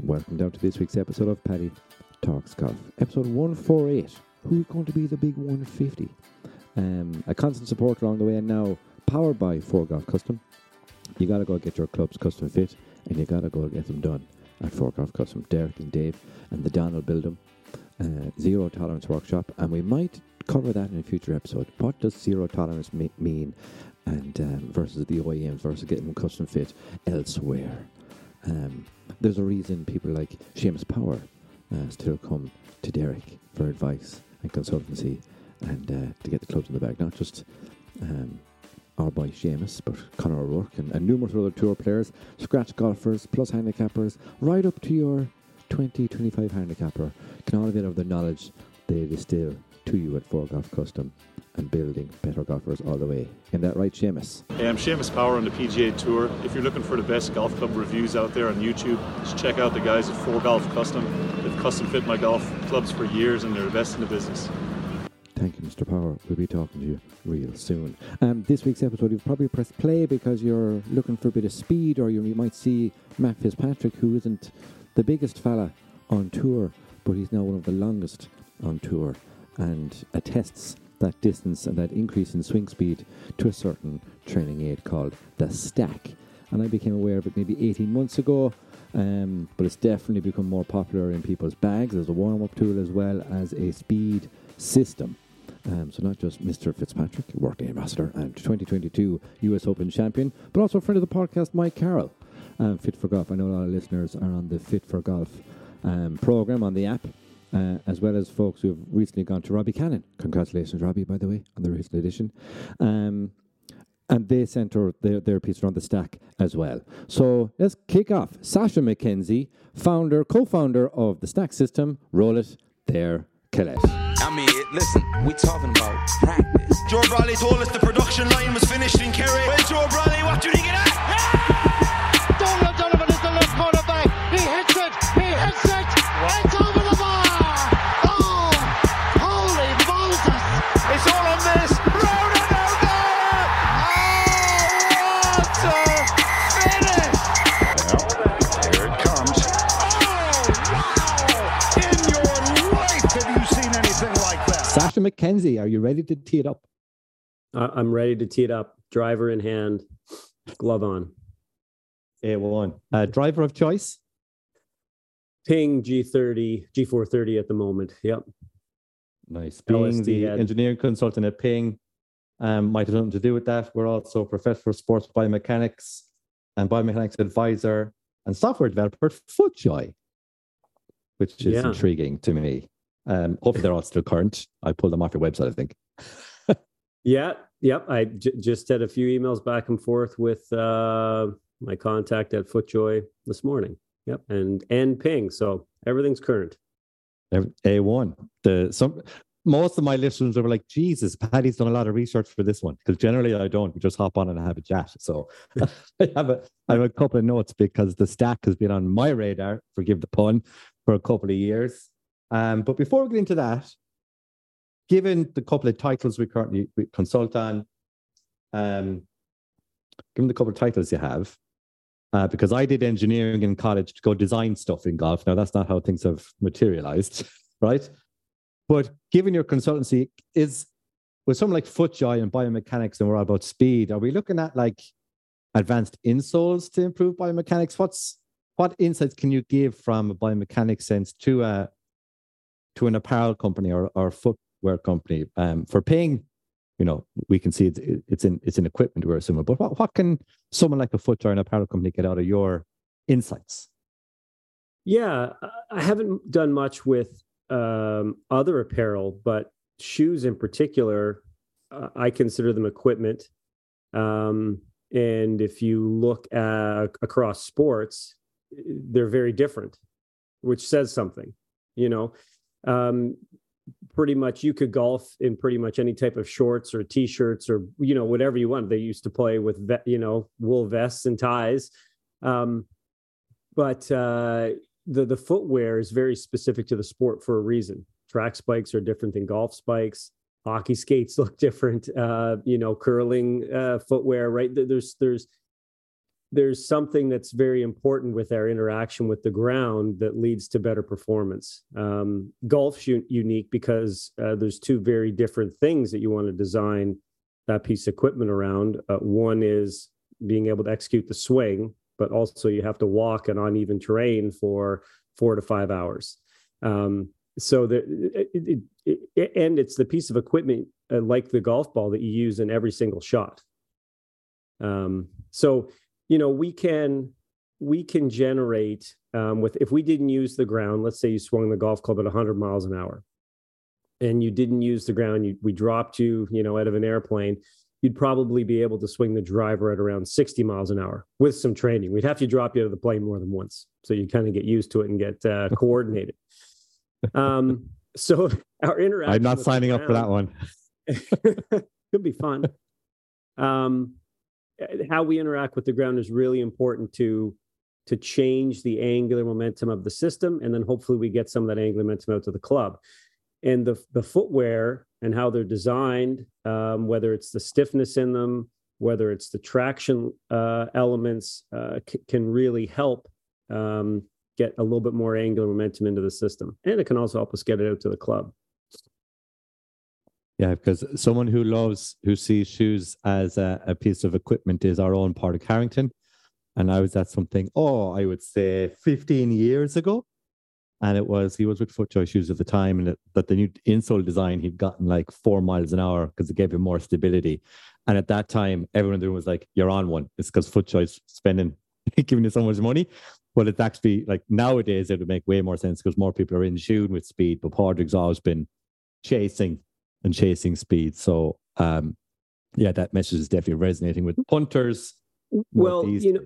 Welcome down to this week's episode of Paddy Talks Golf. Episode 148. Who's going to be the big 150? Um, a constant support along the way, and now powered by ForeGolf Custom. You got to go get your clubs custom fit, and you got to go get them done at ForeGolf Custom. Derek and Dave and the Don will build them. Uh, zero tolerance workshop, and we might cover that in a future episode. What does zero tolerance me- mean, and um, versus the OEMs versus getting custom fit elsewhere? Um, there's a reason people like Seamus Power uh, still come to Derek for advice and consultancy and uh, to get the clubs in the bag. Not just um, our boy Seamus, but Conor O'Rourke and, and numerous other tour players, scratch golfers, plus handicappers, right up to your 20, 25 handicapper can all of the knowledge they distill to you at ForeGolf Custom and building better golfers all the way. Isn't that right, Seamus? Hey, I'm Seamus Power on the PGA Tour. If you're looking for the best golf club reviews out there on YouTube, just check out the guys at ForeGolf Custom. They've custom fit my golf clubs for years and they're the best in the business. Thank you, Mr. Power. We'll be talking to you real soon. Um, this week's episode, you've probably pressed play because you're looking for a bit of speed, or you, you might see Matt Fitzpatrick, who isn't the biggest fella on tour, but he's now one of the longest on tour and attests that distance and that increase in swing speed to a certain training aid called the stack. And I became aware of it maybe 18 months ago, um, but it's definitely become more popular in people's bags as a warm up tool as well as a speed system. Um, so not just Mr. Fitzpatrick, working ambassador and 2022 US Open champion, but also a friend of the podcast, Mike Carroll, um, Fit for Golf. I know a lot of listeners are on the Fit for Golf um, program on the app, uh, as well as folks who have recently gone to Robbie Cannon. Congratulations, Robbie, by the way, on the recent edition. Um, and they centre their, their piece around the stack as well. So let's kick off. Sasho MacKenzie, founder, co-founder of the Stack System. Roll it there, Colette. I mean, listen, we talking about practice. Joe Bradley told us the production line was finished in Kerry. Well, Joe Bradley, what do you think of that? Sasho MacKenzie, are you ready to tee it up? I- I'm ready to tee it up. Driver in hand, glove on. A1. Uh, driver of choice? Ping G30, G430 at the moment. Yep. Nice. Being LSD the had- engineering consultant at Ping um, might have something to do with that. We're also professor of sports biomechanics and biomechanics advisor and software developer at FootJoy, which is Yeah. intriguing to me. Um, hopefully, they're all still current. I pulled them off your website, I think. Yeah. Yep. I j- just had a few emails back and forth with uh, my contact at FootJoy this morning. Yep. And and Ping. So everything's current. A1. The some most of my listeners are like, Jesus, Paddy's done a lot of research for this one. Because generally I don't. We just hop on and have a chat. So I have a I have a couple of notes because the stack has been on my radar, forgive the pun, for a couple of years. Um, but before we get into that, given the couple of titles we currently we consult on, um, given the couple of titles you have, uh, because I did engineering in college to go design stuff in golf. Now that's not how things have materialized, right? But given your consultancy is with something like FootJoy and biomechanics, and we're all about speed, are we looking at like advanced insoles to improve biomechanics? What's what insights can you give from a biomechanics sense to a to an apparel company or, or footwear company um, for paying? You know, we can see it's it's in it's in equipment we're assuming, but what, what can someone like a footwear and apparel company get out of your insights? Yeah. I- haven't done much with um, other apparel, but shoes in particular, uh, I consider them equipment. Um, and if you look at, across sports, they're very different, which says something. You know, um, pretty much you could golf in pretty much any type of shorts or t-shirts or you know whatever you want. They used to play with ve- you know wool vests and ties, um, but uh, the the footwear is very specific to the sport for a reason. Track spikes are different than golf spikes. Hockey skates look different. Uh, you know, curling uh, footwear, right? There's there's there's something that's very important with our interaction with the ground that leads to better performance. Um, golf's u- unique because uh, there's two very different things that you want to design that piece of equipment around. Uh, one is being able to execute the swing, but also you have to walk an uneven terrain for four to five hours. Um, so the it, it, it, and it's the piece of equipment uh, like the golf ball that you use in every single shot. Um, so you know we can we can generate um, with if we didn't use the ground let's say you swung the golf club at 100 miles an hour and you didn't use the ground you, we dropped you you know out of an airplane you'd probably be able to swing the driver at around 60 miles an hour with some training we'd have to drop you out of the plane more than once so you kind of get used to it and get uh, coordinated um, so our interaction I'm not signing up for that one. could be fun. Um, how we interact with the ground is really important to to change the angular momentum of the system, and then hopefully we get some of that angular momentum out to the club. And the the footwear and how they're designed, um, whether it's the stiffness in them, whether it's the traction uh, elements, uh, c- can really help um, get a little bit more angular momentum into the system, and it can also help us get it out to the club. Yeah, because someone who loves, who sees shoes as a, a, piece of equipment is our own Padraig Harrington. And I was at something, oh, I would say 15 years ago. And it was, he was with FootJoy shoes at the time. And that the new insole design, he'd gotten like four miles an hour because it gave him more stability. And at that time, everyone in the room was like, you're on one. It's because FootJoy's spending, giving you so much money. But it's actually like nowadays, it would make way more sense because more people are in tune with speed. But Padraig's always been chasing and chasing speed. So um, yeah, that message is definitely resonating with punters. Well, you know,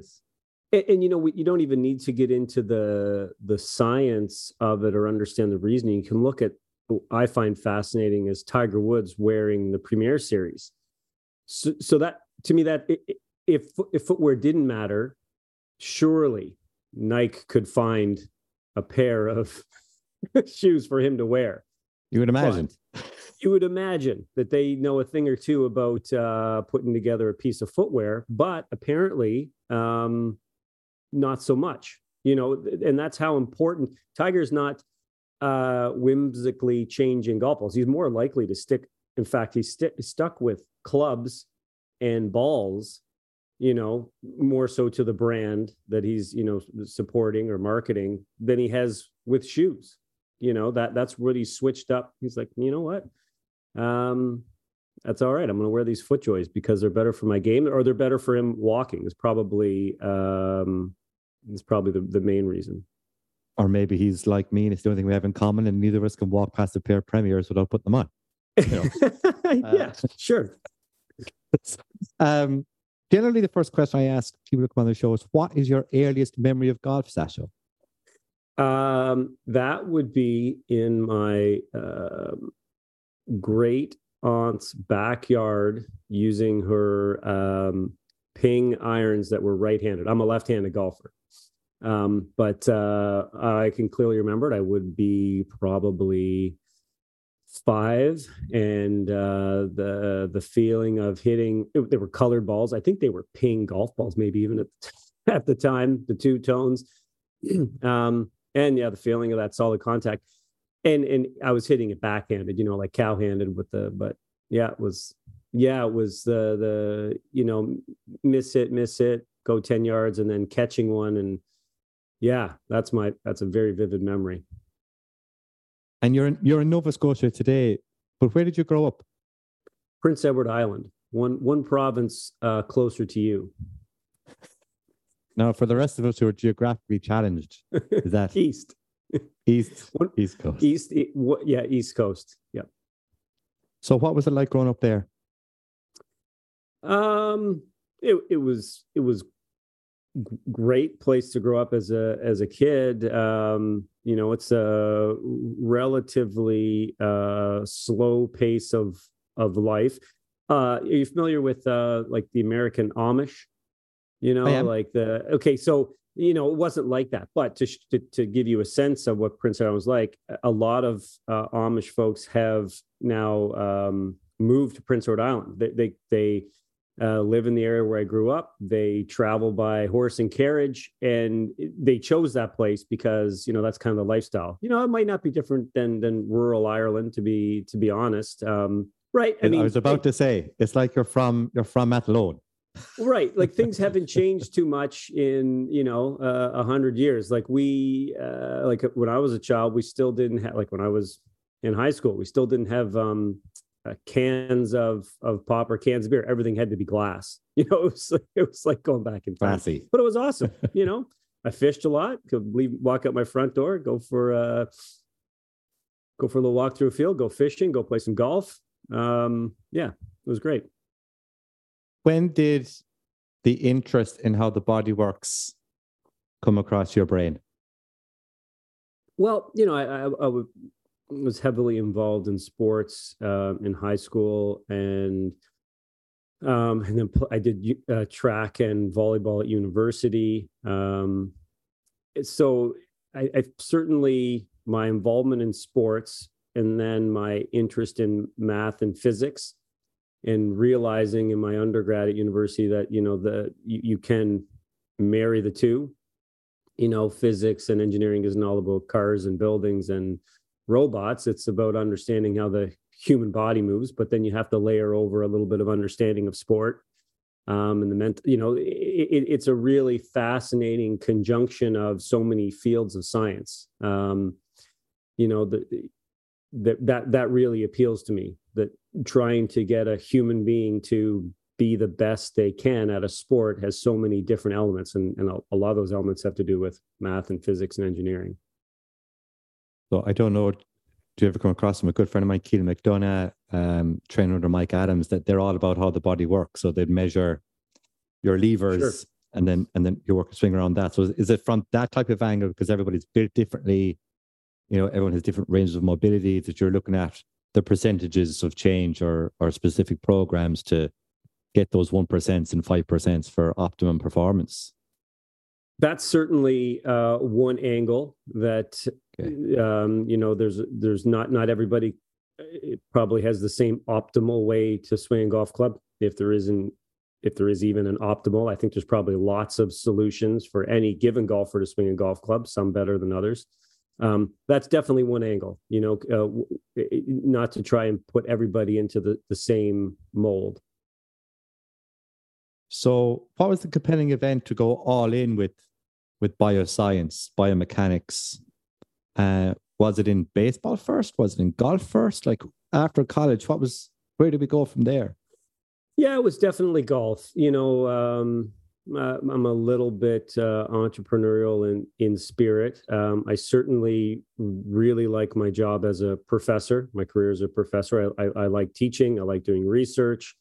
and, and, you know, we, you don't even need to get into the the science of it or understand the reasoning. You can look at. I find fascinating is Tiger Woods wearing the Premiere Series. So, so that to me, that if if footwear didn't matter, surely Nike could find a pair of shoes for him to wear. You would imagine. But, you would imagine that they know a thing or two about uh, putting together a piece of footwear, but apparently um, not so much. You know, and that's how important Tiger's not uh, whimsically changing golf balls. He's more likely to stick. In fact, he's st- stuck with clubs and balls. You know, more so to the brand that he's you know supporting or marketing than he has with shoes you know that that's what he switched up he's like you know what um, that's all right. I'm going to wear these FootJoys because they're better for my game, or they're better for him walking. Is probably um, is probably the, the main reason. Or maybe he's like me, and it's the only thing we have in common, and neither of us can walk past a pair of premiers without putting them on. You know? yeah, uh, sure. um, generally, the first question I ask people who come on the show is, "What is your earliest memory of golf, Sasho?" Um, that would be in my um, great aunt's backyard using her um, ping irons that were right-handed. I'm a left-handed golfer, um, but uh, I can clearly remember it. I would be probably five, and uh, the the feeling of hitting. It, they were colored balls. I think they were ping golf balls, maybe even at the, at the time. The two tones, um, and yeah, the feeling of that solid contact and and I was hitting it backhanded, you know, like cowhanded with the, but yeah, it was, yeah, it was the the you know miss it, miss it, go ten yards, and then catching one, and yeah, that's my that's a very vivid memory. And you're in, you're in Nova Scotia today, but where did you grow up? Prince Edward Island, one one province uh, closer to you. Now, for the rest of us who are geographically challenged, is that east? East, East Coast. East, yeah, East Coast. Yeah. So, what was it like growing up there? Um, it it was it was great place to grow up as a as a kid. Um, you know, it's a relatively uh, slow pace of of life. Uh, are you familiar with uh, like the American Amish? You know, like the okay, so you know, it wasn't like that. But to, to, to give you a sense of what Prince Edward was like, a lot of uh, Amish folks have now um, moved to Prince Edward Island. They, they, they uh, live in the area where I grew up. They travel by horse and carriage, and they chose that place because you know that's kind of the lifestyle. You know, it might not be different than than rural Ireland, to be to be honest. Um, right? I, mean, I was about to say it's like you're from you're from Athlone. Right like things haven't changed too much in you know uh, a uh, hundred years like we uh, like when i was a child we still didn't have like when i was in high school we still didn't have um uh, cans of of pop or cans of beer. Everything had to be glass. You know, it was like, it was like going back in time. Classy. But it was awesome. you know, I fished a lot. Could leave, walk out my front door, go for uh, go for a little walk through a field, go fishing, go play some golf. Um, yeah, it was great. When did the interest in how the body works come across your brain? Well, you know, I, I, I was heavily involved in sports uh, in high school and um, and then pl- I did uh, track and volleyball at university. Um, so I, I, certainly my involvement in sports and then my interest in math and physics and realizing in my undergrad at university that you know the you, you can marry the two you know physics and engineering isn't all about cars and buildings and robots. It's about understanding how the human body moves, but then you have to layer over a little bit of understanding of sport um, and the mental. You know, it, it's a really fascinating conjunction of so many fields of science. Um, you know, the, that that that really appeals to me. That trying to get a human being to be the best they can at a sport has so many different elements, and, and a, a lot of those elements have to do with math and physics and engineering. So I don't know. Do you ever come across them? A good friend of mine, Keelan McDonough, um, trainer under Mike Adams, that they're all about how the body works. So they'd measure your levers sure. and then and then you work a swing around that. So is, is it from that type of angle because everybody's built differently? You know, everyone has different ranges of mobility that you're looking at the percentages of change or or specific programs to get those one and 5% for optimum performance. That's certainly uh, one angle that okay. um, you know there's there's not not everybody probably has the same optimal way to swing a golf club. If there isn't if there is even an optimal i think there's probably lots of solutions for any given golfer to swing a golf club some better than others um, that's definitely one angle you know uh, not to try and put everybody into the, the same mold so what was the compelling event to go all in with with bioscience, biomechanics. Uh, was it in baseball first? Was it in golf first? Like after college, what was where did we go from there? Yeah, it was definitely golf. You know, um, uh, I'm a little bit uh, entrepreneurial in in spirit. Um, I certainly really like my job as a professor. My career as a professor. I, I, I like teaching. I like doing research.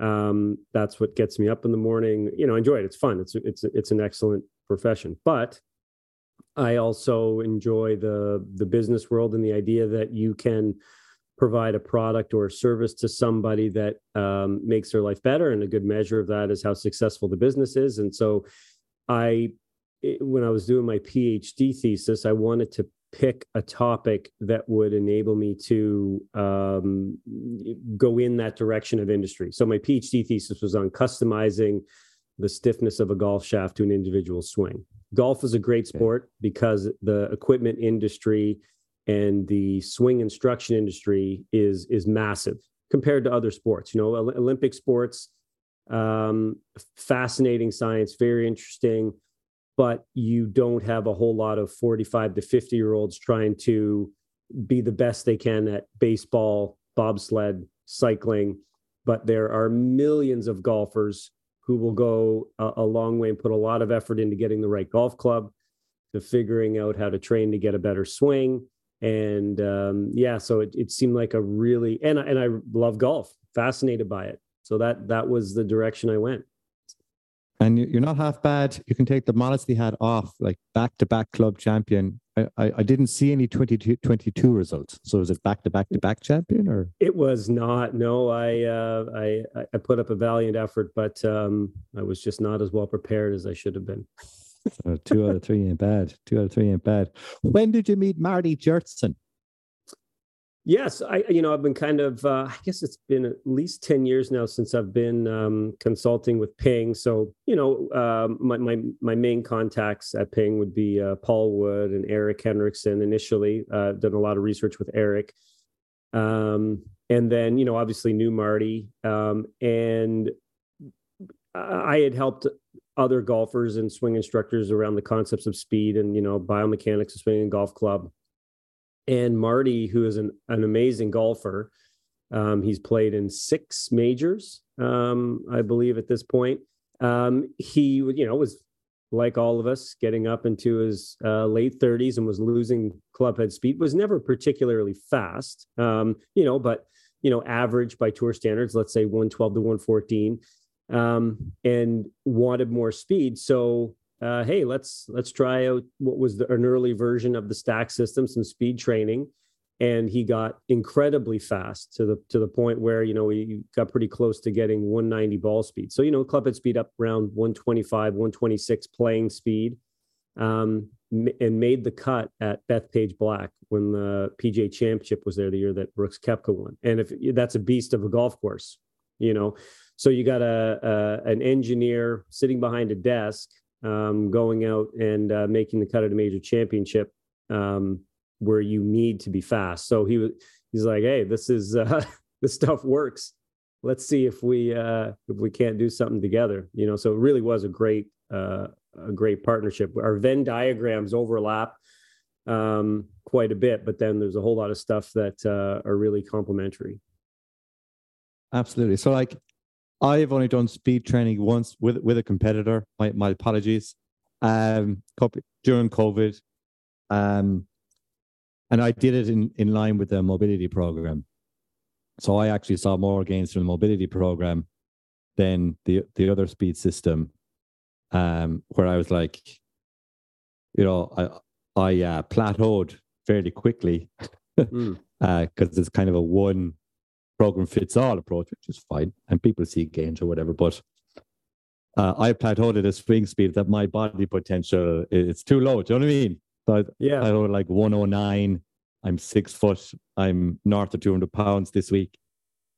Um, that's what gets me up in the morning. You know, enjoy it. It's fun. It's it's it's an excellent profession. But I also enjoy the the business world and the idea that you can provide a product or a service to somebody that um, makes their life better. And a good measure of that is how successful the business is. And so, I when I was doing my PhD thesis, I wanted to pick a topic that would enable me to um, go in that direction of industry. So my PhD thesis was on customizing the stiffness of a golf shaft to an individual swing. Golf is a great sport because the equipment industry and the swing instruction industry is is massive compared to other sports. You know, Olympic sports, um, fascinating science, very interesting, but you don't have a whole lot of 45 to 50 year olds trying to be the best they can at baseball, bobsled, cycling. But there are millions of golfers who will go a, a long way and put a lot of effort into getting the right golf club, to figuring out how to train to get a better swing. And um, yeah, so it, it seemed like a really and and I love golf, fascinated by it. So that that was the direction I went and you're not half bad. You can take the modesty hat off, like back to back club champion. I, I, I, didn't see any 22, 22 results. So was it back to back to back champion or? It was not. No, I, uh, I, I put up a valiant effort, but um, I was just not as well prepared as I should have been. So two out of three ain't bad. Two out of three ain't bad. When did you meet Marty Jertson? Yes, I you know I've been kind of uh, I guess it's been at least ten years now since I've been um, consulting with Ping. So you know um, my my my main contacts at Ping would be uh, Paul Wood and Eric Henriksen. Initially, uh, done a lot of research with Eric, um, and then you know obviously knew Marty, um, and I had helped other golfers and swing instructors around the concepts of speed and you know biomechanics of swinging a golf club and Marty, who is an, an amazing golfer. Um, he's played in six majors, um, I believe, at this point. Um, he, you know, was like all of us, getting up into his uh, late 30s and was losing clubhead speed. Was never particularly fast, um, you know, but you know, average by tour standards, let's say 112 to 114, um, and wanted more speed. So uh, hey, let's let's try out what was the, an early version of the stack system, some speed training, and he got incredibly fast to the to the point where you know he got pretty close to getting 190 ball speed. So you know, club head speed up around 125, 126 playing speed, um, and made the cut at Bethpage Black when the PGA Championship was there the year that Brooks Koepka won. And if that's a beast of a golf course, you know, so you got a, a an engineer sitting behind a desk um, going out and uh, making the cut at a major championship um, where you need to be fast. So he was he's like, hey, this is uh, this stuff works. Let's see if we uh, if we can't do something together. You know, so it really was a great uh, a great partnership. Our Venn diagrams overlap um, quite a bit, but then there's a whole lot of stuff that uh, are really complementary. Absolutely. So, like, I've only done speed training once with with a competitor. My my apologies. Um, during COVID, um, and I did it in in line with the mobility program. So I actually saw more gains from the mobility program than the the other speed system. Um, where I was like, you know, I I uh, plateaued fairly quickly because mm. uh, it's kind of a one program fits all approach, which is fine, and people see gains or whatever. But uh, I plateaued at a swing speed that my body potential is too low. Do you know what I mean? So I, yeah, I like 109. I'm six foot. I'm north of 200 pounds this week.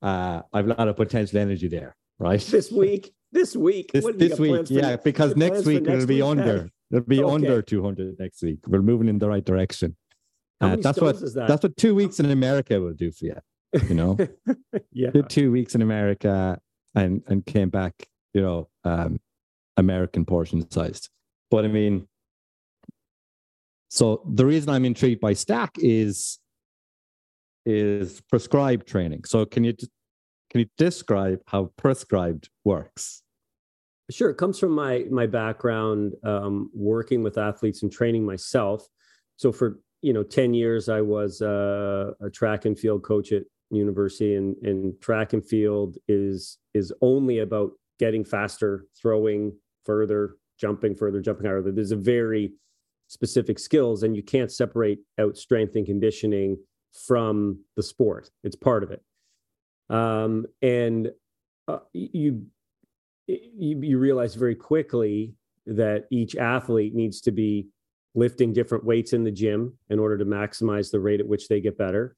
Uh, I've a lot of potential energy there, right? This week, this week, this, this week, yeah, because next week it'll be under. It'll be okay. under 200 next week. We're moving in the right direction. Uh, that's what that? that's what two weeks in America will do for you you know? Yeah. Did two weeks in america and and came back you know um american portion sized. But i mean so the reason i'm intrigued by stack is is prescribed training. So can you can you describe how prescribed works? Sure. It comes from my my background um, working with athletes and training myself. So for you know 10 years i was uh, a track and field coach at university and, and track and field is is only about getting faster throwing further jumping further jumping higher. There's a very specific skills and you can't separate out strength and conditioning from the sport. It's part of it. Um, and uh, you, you you realize very quickly that each athlete needs to be lifting different weights in the gym in order to maximize the rate at which they get better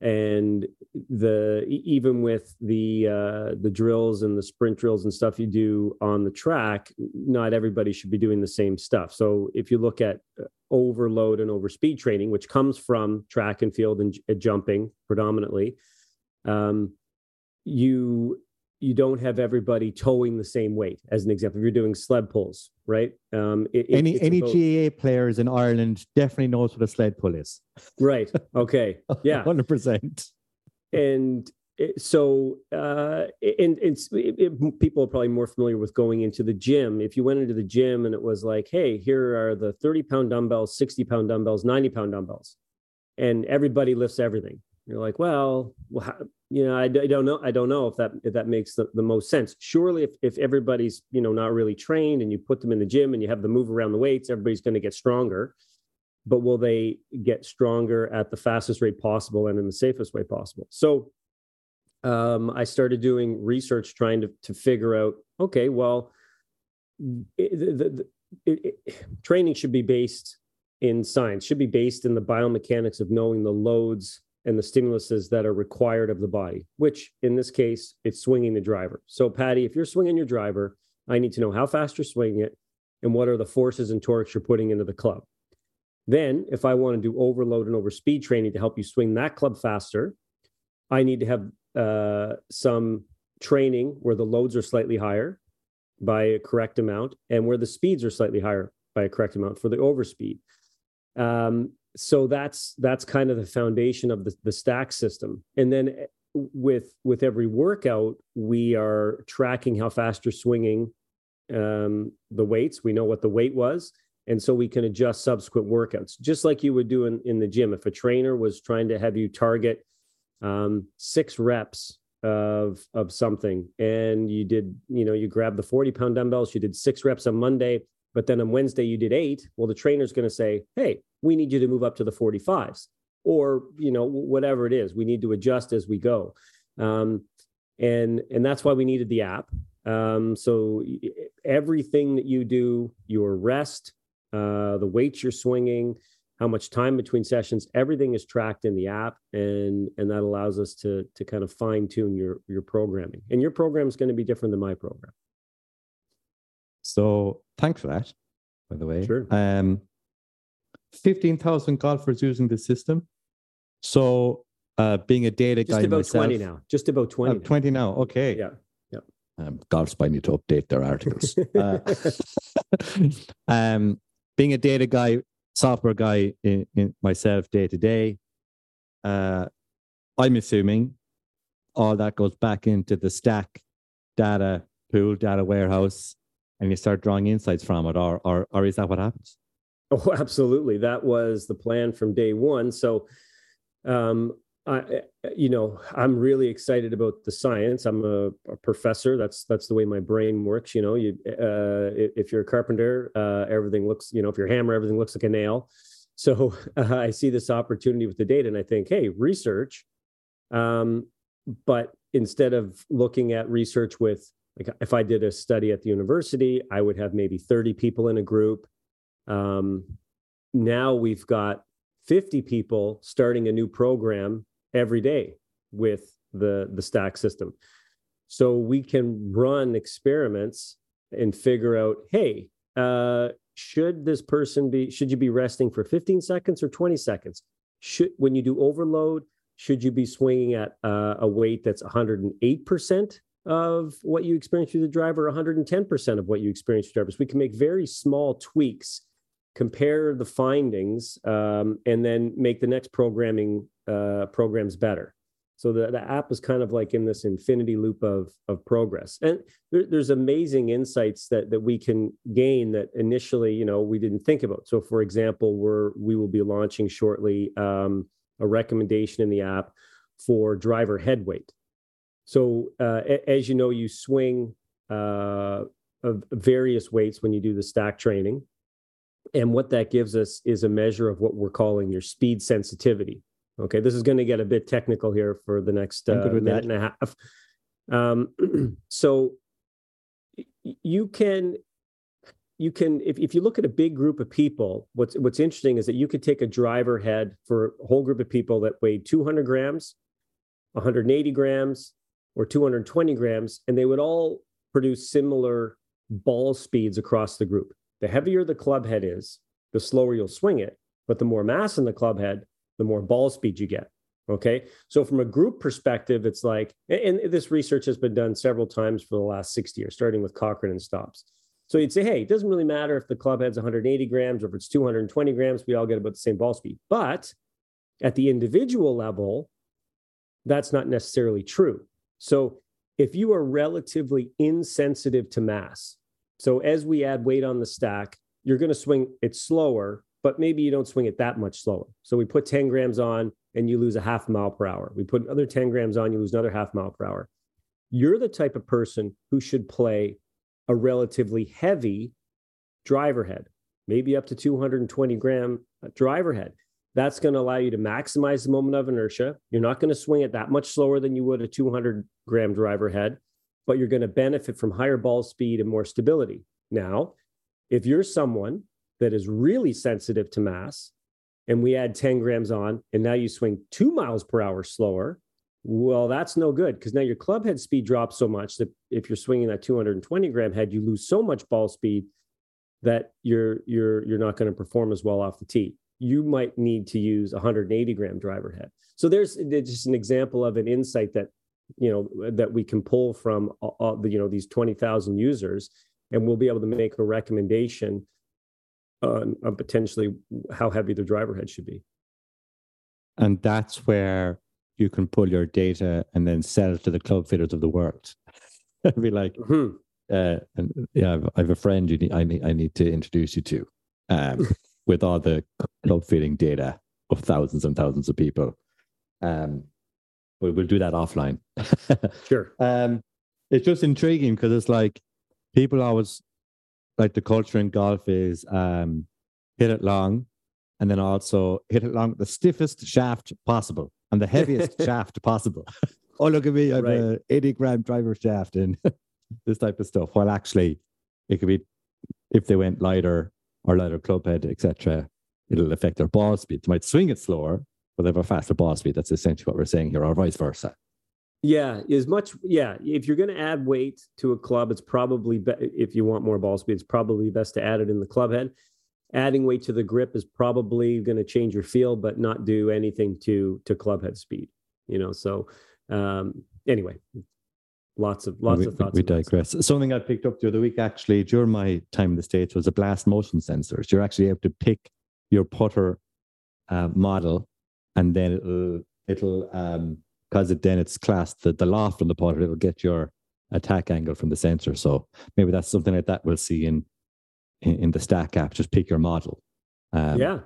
and the even with the uh, the drills and the sprint drills and stuff you do on the track, not everybody should be doing the same stuff. So if you look at uh, overload and overspeed training, which comes from track and field and uh, jumping predominantly, um, you you don't have everybody towing the same weight. As an example, if you're doing sled pulls, right? Um, it, any any. GAA players in Ireland definitely knows what a sled pull is. Right. Okay. Yeah. Hundred percent. And it, so, uh, and it's it, people are probably more familiar with going into the gym. If you went into the gym and it was like, hey, here are the thirty pound dumbbells, sixty pound dumbbells, ninety pound dumbbells, and everybody lifts everything. You're like, well, well you know, I, I, don't know. I don't know if that if that makes the, the most sense. Surely, if if everybody's you know not really trained and you put them in the gym and you have them move around the weights, everybody's going to get stronger. But will they get stronger at the fastest rate possible and in the safest way possible? So, um, I started doing research trying to to figure out. Okay, well, it, the, the, it, training should be based in science. Should be based in the biomechanics of knowing the loads and the stimuluses that are required of the body, which in this case, it's swinging the driver. So, Paddy, if you're swinging your driver, I need to know how fast you're swinging it and what are the forces and torques you're putting into the club. Then, if I want to do overload and overspeed training to help you swing that club faster, I need to have uh, some training where the loads are slightly higher by a correct amount and where the speeds are slightly higher by a correct amount for the overspeed. Um, so that's that's kind of the foundation of the, the stack system. And then eh, with with every workout we are tracking how fast you're swinging um, the weights. We know what the weight was. And so we can adjust subsequent workouts just like you would do in, in the gym. If a trainer was trying to have you target um, six reps of of something and you did you know you grabbed the 40 pound dumbbells you did six reps on monday but then on wednesday you did eight. Well the trainer's going to say hey we need you to move up to the 45s or you know whatever it is. We need to adjust as we go. Um, and and that's why we needed the app. Um, so everything that you do your rest uh, the weights you're swinging how much time between sessions everything is tracked in the app and and that allows us to to kind of fine tune your your programming. And your program is going to be different than my program so thanks for that by the way sure um 15,000 golfers using the system. So, uh, being a data guy. just guy, about myself, 20 now, just about 20. uh, now. 20 now. Okay. Yeah. Yeah. Um, golf spy need to update their articles. uh, um, being a data guy, software guy in, in myself day to day, uh, I'm assuming all that goes back into the stack data pool, data warehouse, and you start drawing insights from it, or or, or is that what happens? Oh, absolutely. That was the plan from day one. So, um, I, you know, I'm really excited about the science. I'm a, a, professor. That's that's the way my brain works. You know, you uh, if you're a carpenter, uh, everything looks. You know, if you're a hammer, everything looks like a nail. So uh, I see this opportunity with the data, and I think, hey, research. Um, but instead of looking at research with, like, if I did a study at the university, I would have maybe 30 people in a group. Um, now we've got 50 people starting a new program every day with the the stack system. So we can run experiments and figure out hey uh, should this person be should you be resting for 15 seconds or 20 seconds? Should when you do overload should you be swinging at uh, a weight that's 108% of what you experience through the driver 110% of what you experience through drivers. we can make very small tweaks compare the findings, um, and then make the next programming uh, programs better. So the, the app is kind of like in this infinity loop of of progress, and there, there's amazing insights that that we can gain that initially, you know, we didn't think about. So, for example, we're we will be launching shortly um, a recommendation in the app for driver head weight. So, uh, as you know, you swing uh, of various weights when you do the stack training. And what that gives us is a measure of what we're calling your speed sensitivity. Okay, this is going to get a bit technical here for the next uh, minute that. and a half. Um, so you can you can if, if you look at a big group of people what's what's interesting is that you could take a driver head for a whole group of people that weighed 200 grams 180 grams or 220 grams and they would all produce similar ball speeds across the group the heavier the club head is, the slower you'll swing it. But the more mass in the club head, the more ball speed you get. Okay. So from a group perspective, it's like, and this research has been done several times for the last 60 years, starting with Cochran and Stobbs. So you'd say, hey, it doesn't really matter if the club head's 180 grams or if it's 220 grams, we all get about the same ball speed. But at the individual level, that's not necessarily true. So if you are relatively insensitive to mass, so as we add weight on the stack, you're going to swing it slower, but maybe you don't swing it that much slower. So we put 10 grams on and you lose a half mile per hour. We put another 10 grams on, you lose another half mile per hour. You're the type of person who should play a relatively heavy driver head, maybe up to 220 gram driver head. That's going to allow you to maximize the moment of inertia. You're not going to swing it that much slower than you would a 200 gram driver head but you're going to benefit from higher ball speed and more stability. Now, if you're someone that is really sensitive to mass, and we add 10 grams on, and now you swing two miles per hour slower, well, that's no good because now your club head speed drops so much that if you're swinging that 220 gram head, you lose so much ball speed that you're you're you're not going to perform as well off the tee. You might need to use 180 gram driver head. So there's, there's just an example of an insight that you know that we can pull from all the you know these 20,000 users, and we'll be able to make a recommendation on, on potentially how heavy the driver head should be. And that's where you can pull your data and then sell it to the club fitters of the world. be like, Mhm. uh, and yeah, I've, I have a friend you need, I need I need to introduce you to, um, with all the club fitting data of thousands and thousands of people. Um, but we'll do that offline. Sure. um, it's just intriguing because it's like people always like the culture in golf is um, hit it long, and then also hit it long with the stiffest shaft possible and the heaviest shaft possible. oh, look at me! I have Right. a eighty gram driver shaft and this type of stuff. While actually, it could be if they went lighter or lighter club head, etc. It'll affect their ball speed. They might swing it slower, but they have a faster ball speed. That's essentially what we're saying here, or vice versa. Yeah, as much. Yeah, if you're going to add weight to a club, it's probably be, if you want more ball speed, it's probably best to add it in the club head. Adding weight to the grip is probably going to change your feel, but not do anything to to club head speed. You know, so um, anyway, lots of lots we, of thoughts. We on that stuff. digress. Something I picked up the other week, actually, during my time in the States, was a blast motion sensors. You're actually able to pick your putter uh, model, and then it'll it'll um because it then it's classed the, the loft from the putter. It'll get your attack angle from the sensor. So maybe that's something like that we'll see in in, in the stack app. Just pick your model. Um, yeah,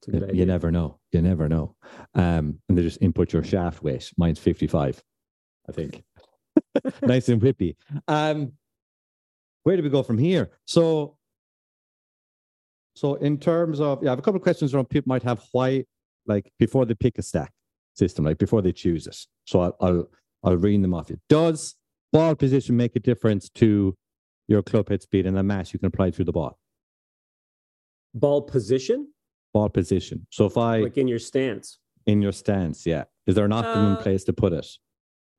it's a good you, idea. you never know. You never know. Um, and they just input your shaft weight. Mine's 55, I think. nice and whippy. Um, where do we go from here? So, so in terms of, yeah, I have a couple of questions around people might have why, like before they pick a stack system, like before they choose it. So I'll, I'll, I'll read them off you. Does ball position make a difference to your club head speed and the mass you can apply through the ball? Ball position, Ball position. So if I, like in your stance. in your stance, yeah. Is there an optimum Uh, place to put it?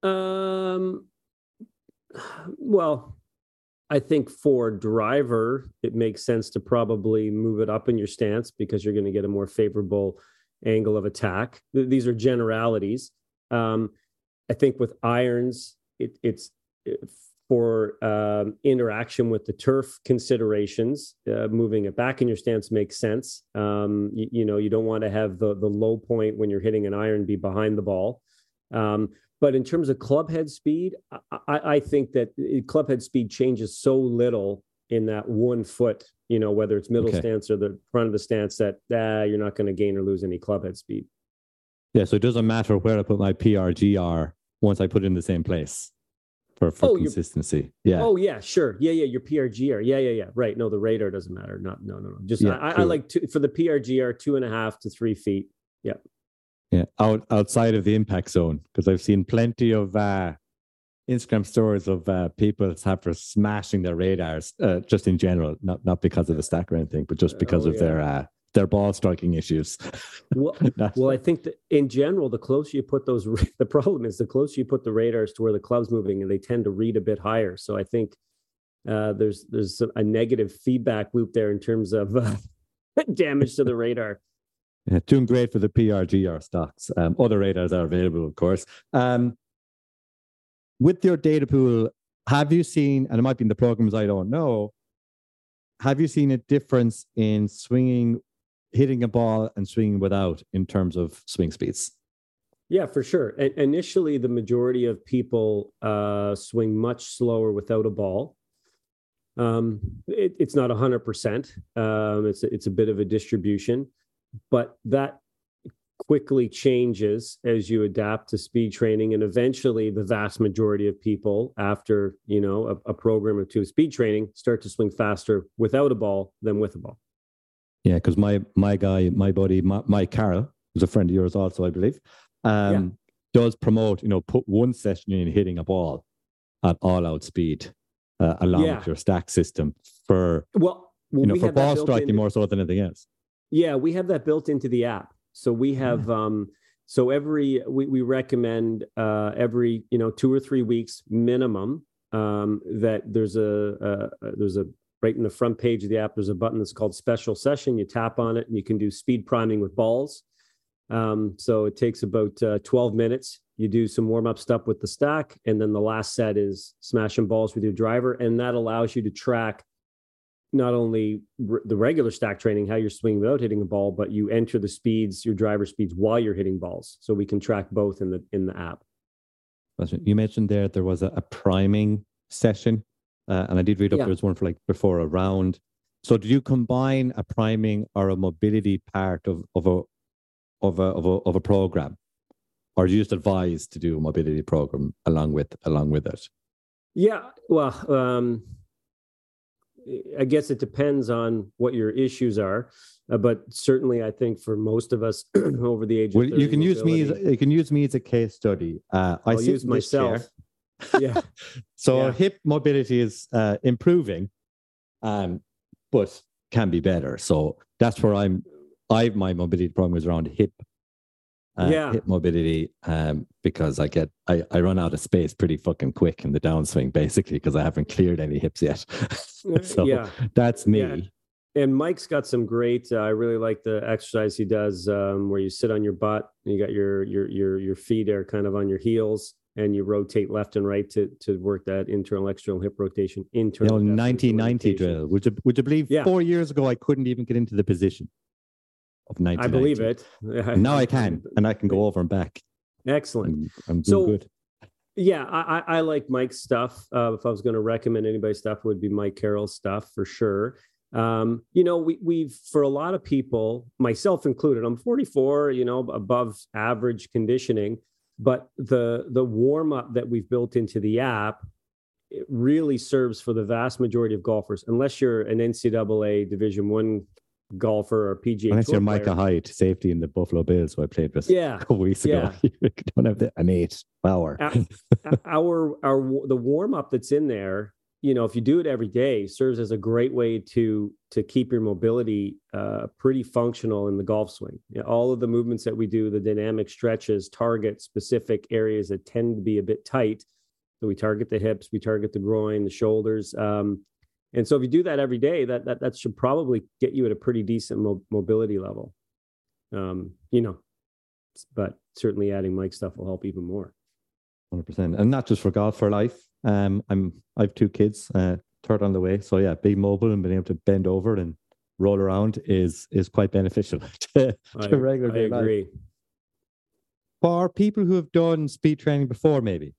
Um, well, I think for driver, it makes sense to probably move it up in your stance because you're going to get a more favorable angle of attack. These are generalities. Um, I think with irons, it, it's it- for um, interaction with the turf considerations. Uh, moving it back in your stance makes sense. Um, you, you know, you don't want to have the the low point when you're hitting an iron be behind the ball. But in terms of club head speed, I, I, think that it- club head speed changes so little in that one foot, you know, whether it's middle Okay. stance or the front of the stance that ah, you're not going to gain or lose any club head speed. Yeah, so it doesn't matter where I put my PRGR once I put it in the same place for, for Oh, consistency. Yeah. Oh yeah, sure. Yeah, yeah. Your PRGR. Yeah, yeah, yeah. Right. No, the radar doesn't matter. Not no, no, no. Just Yeah, I, I like two, for the PRGR two and a half to three feet. Yeah. Yeah, out outside of the impact zone. Because I've seen plenty of uh Instagram stories of uh, people after smashing their radars, uh, just in general, not not because of the stack or anything, but just because Oh, of their uh, their ball striking issues. Well, well, I think that in general, the closer you put those, the problem is the closer you put the radars to where the club's moving, and they tend to read a bit higher. So I think uh, there's there's a negative feedback loop there in terms of uh, damage to the radar. Yeah, doing great for the PRGR stocks. Um, other radars are available, of course. Um, with your data pool, have you seen, and it might be in the programs I don't know, have you seen a difference in swinging, hitting a ball and swinging without in terms of swing speeds? Yeah, for sure. Initially, the majority of people uh, swing much slower without a ball. Um, it, it's not hundred percent. Um, it's it's a bit of a distribution, but that quickly changes as you adapt to speed training, and eventually, the vast majority of people, after you know a, a program or two of speed training, start to swing faster without a ball than with a ball. Yeah, because my my guy, my buddy, my, Mike Carroll, who's a friend of yours also, I believe, um, does promote, you know, put one session in hitting a ball at all out speed, uh, along Yeah. with your stack system for Well, you know we for ball striking in- more so than anything else. Yeah, we have that built into the app. So we have um so every we, we recommend uh every you know two or three weeks minimum um that there's a there's a right in the front page of the app there's a button that's called special session. You tap on it and you can do speed priming with balls. Um so it takes about uh, 12 minutes. You do some warm up stuff with the stack and then the last set is smashing balls with your driver and that allows you to track not only r- the regular stack training, how you're swinging without hitting a ball, but you enter the speeds, your driver speeds while you're hitting balls. So we can track both in the in the app. You mentioned there there was a, a priming session, uh, and I did read up Yeah. there was one for like before a round. So, do you combine a priming or a mobility part of of a of a of a of a program, or are you just advise to do a mobility program along with along with it? Yeah, well, um, I guess it depends on what your issues are, uh, but certainly I think for most of us over the age Well, of you 30, can use me as you can use me as a case study. Uh, I use in this chair. myself. yeah, So Yeah. hip mobility is uh, improving, um, but can be better. So that's where I'm. I my mobility program is around hip, uh, Yeah. hip mobility, um, because I get I, I run out of space pretty fucking quick in the downswing, basically because I haven't cleared any hips yet. so yeah. that's me. Yeah. And Mike's got some great. Uh, I really like the exercise he does, um, where you sit on your butt and you got your your your your feet are kind of on your heels, and you rotate left and right to to work that internal external hip rotation. You Internal know, depth, 1990 rotation. drill. Would you would you believe Yeah. four years ago I couldn't even get into the position of 1990? I believe it. Now I can, and I can go over and back. Excellent. I'm, I'm doing So- good. Yeah, I, I I like Mike's stuff. Uh, if I was going to recommend anybody's stuff, it would be Mike Carroll's stuff for sure. Um, you know, we we've for a lot of people, myself included, I'm 44, you know, above average conditioning, but the the warm up that we've built into the app it really serves for the vast majority of golfers, unless you're an NCAA Division One golfer or PGA. Unless you're Micah. Hyde, safety in the Buffalo Bills, who I played with Yeah, a couple weeks ago. you don't have the, an eight power. Uh, our our the warm up that's in there you know if you do it every day serves as a great way to to keep your mobility uh, pretty functional in the golf swing You know, all of the movements that we do the dynamic stretches target specific areas that tend to be a bit tight so we target the hips we target the groin the shoulders um, and so if you do that every day that that, that should probably get you at a pretty decent mo- mobility level um, you know but certainly adding mike stuff will help even more Hundred percent, and not just for golf, for life. Um, I'm I have two kids, uh, third on the way. So yeah, being mobile and being able to bend over and roll around is is quite beneficial to, I, to regular I day life. For people who have done speed training before, maybe,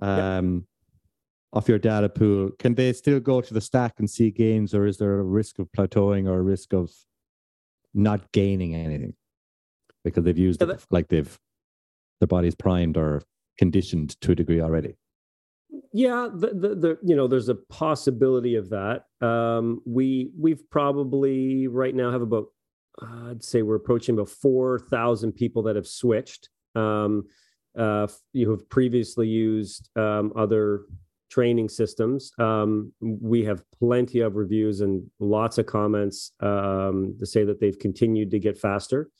um, off your data pool, can they still go to the stack and see gains, or is there a risk of plateauing or a risk of not gaining anything because they've used Yeah, it like they've their body's primed or conditioned to a degree already? Yeah, the, the the you know there's a possibility of that. Um, we we've probably right now have about uh, I'd say we're approaching about four thousand people that have switched. Um, uh, you have previously used um, other training systems. Um, we have plenty of reviews and lots of comments um, to say that they've continued to get faster.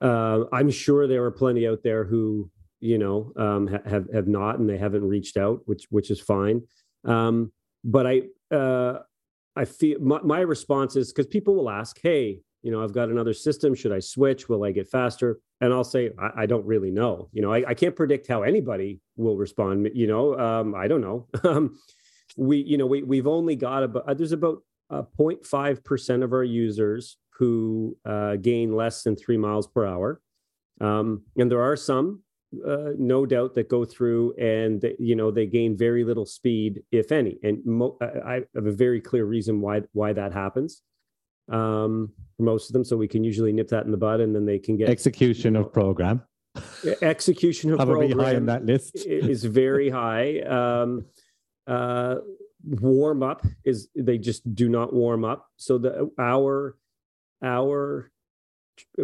Uh, I'm sure there are plenty out there who you know um, ha- have have not and they haven't reached out, which which is fine. Um, but I uh, I feel my, my response is because people will ask, "Hey, you know, I've got another system. Should I switch? Will I get faster?" And I'll say, "I, I don't really know. You know, I, I can't predict how anybody will respond. You know, um, I don't know. Um, we, you know, we we've only got about uh, there's about uh, 0.5 percent of our users who uh, gain less than three miles per hour, um, and there are some uh, no doubt that go through and they, you know they gain very little speed if any and mo- I have a very clear reason why why that happens um for most of them so we can usually nip that in the bud and then they can get Execution of program. execution of probably program high on that list. is very high. Um uh warm up is they just do not warm up. So the our our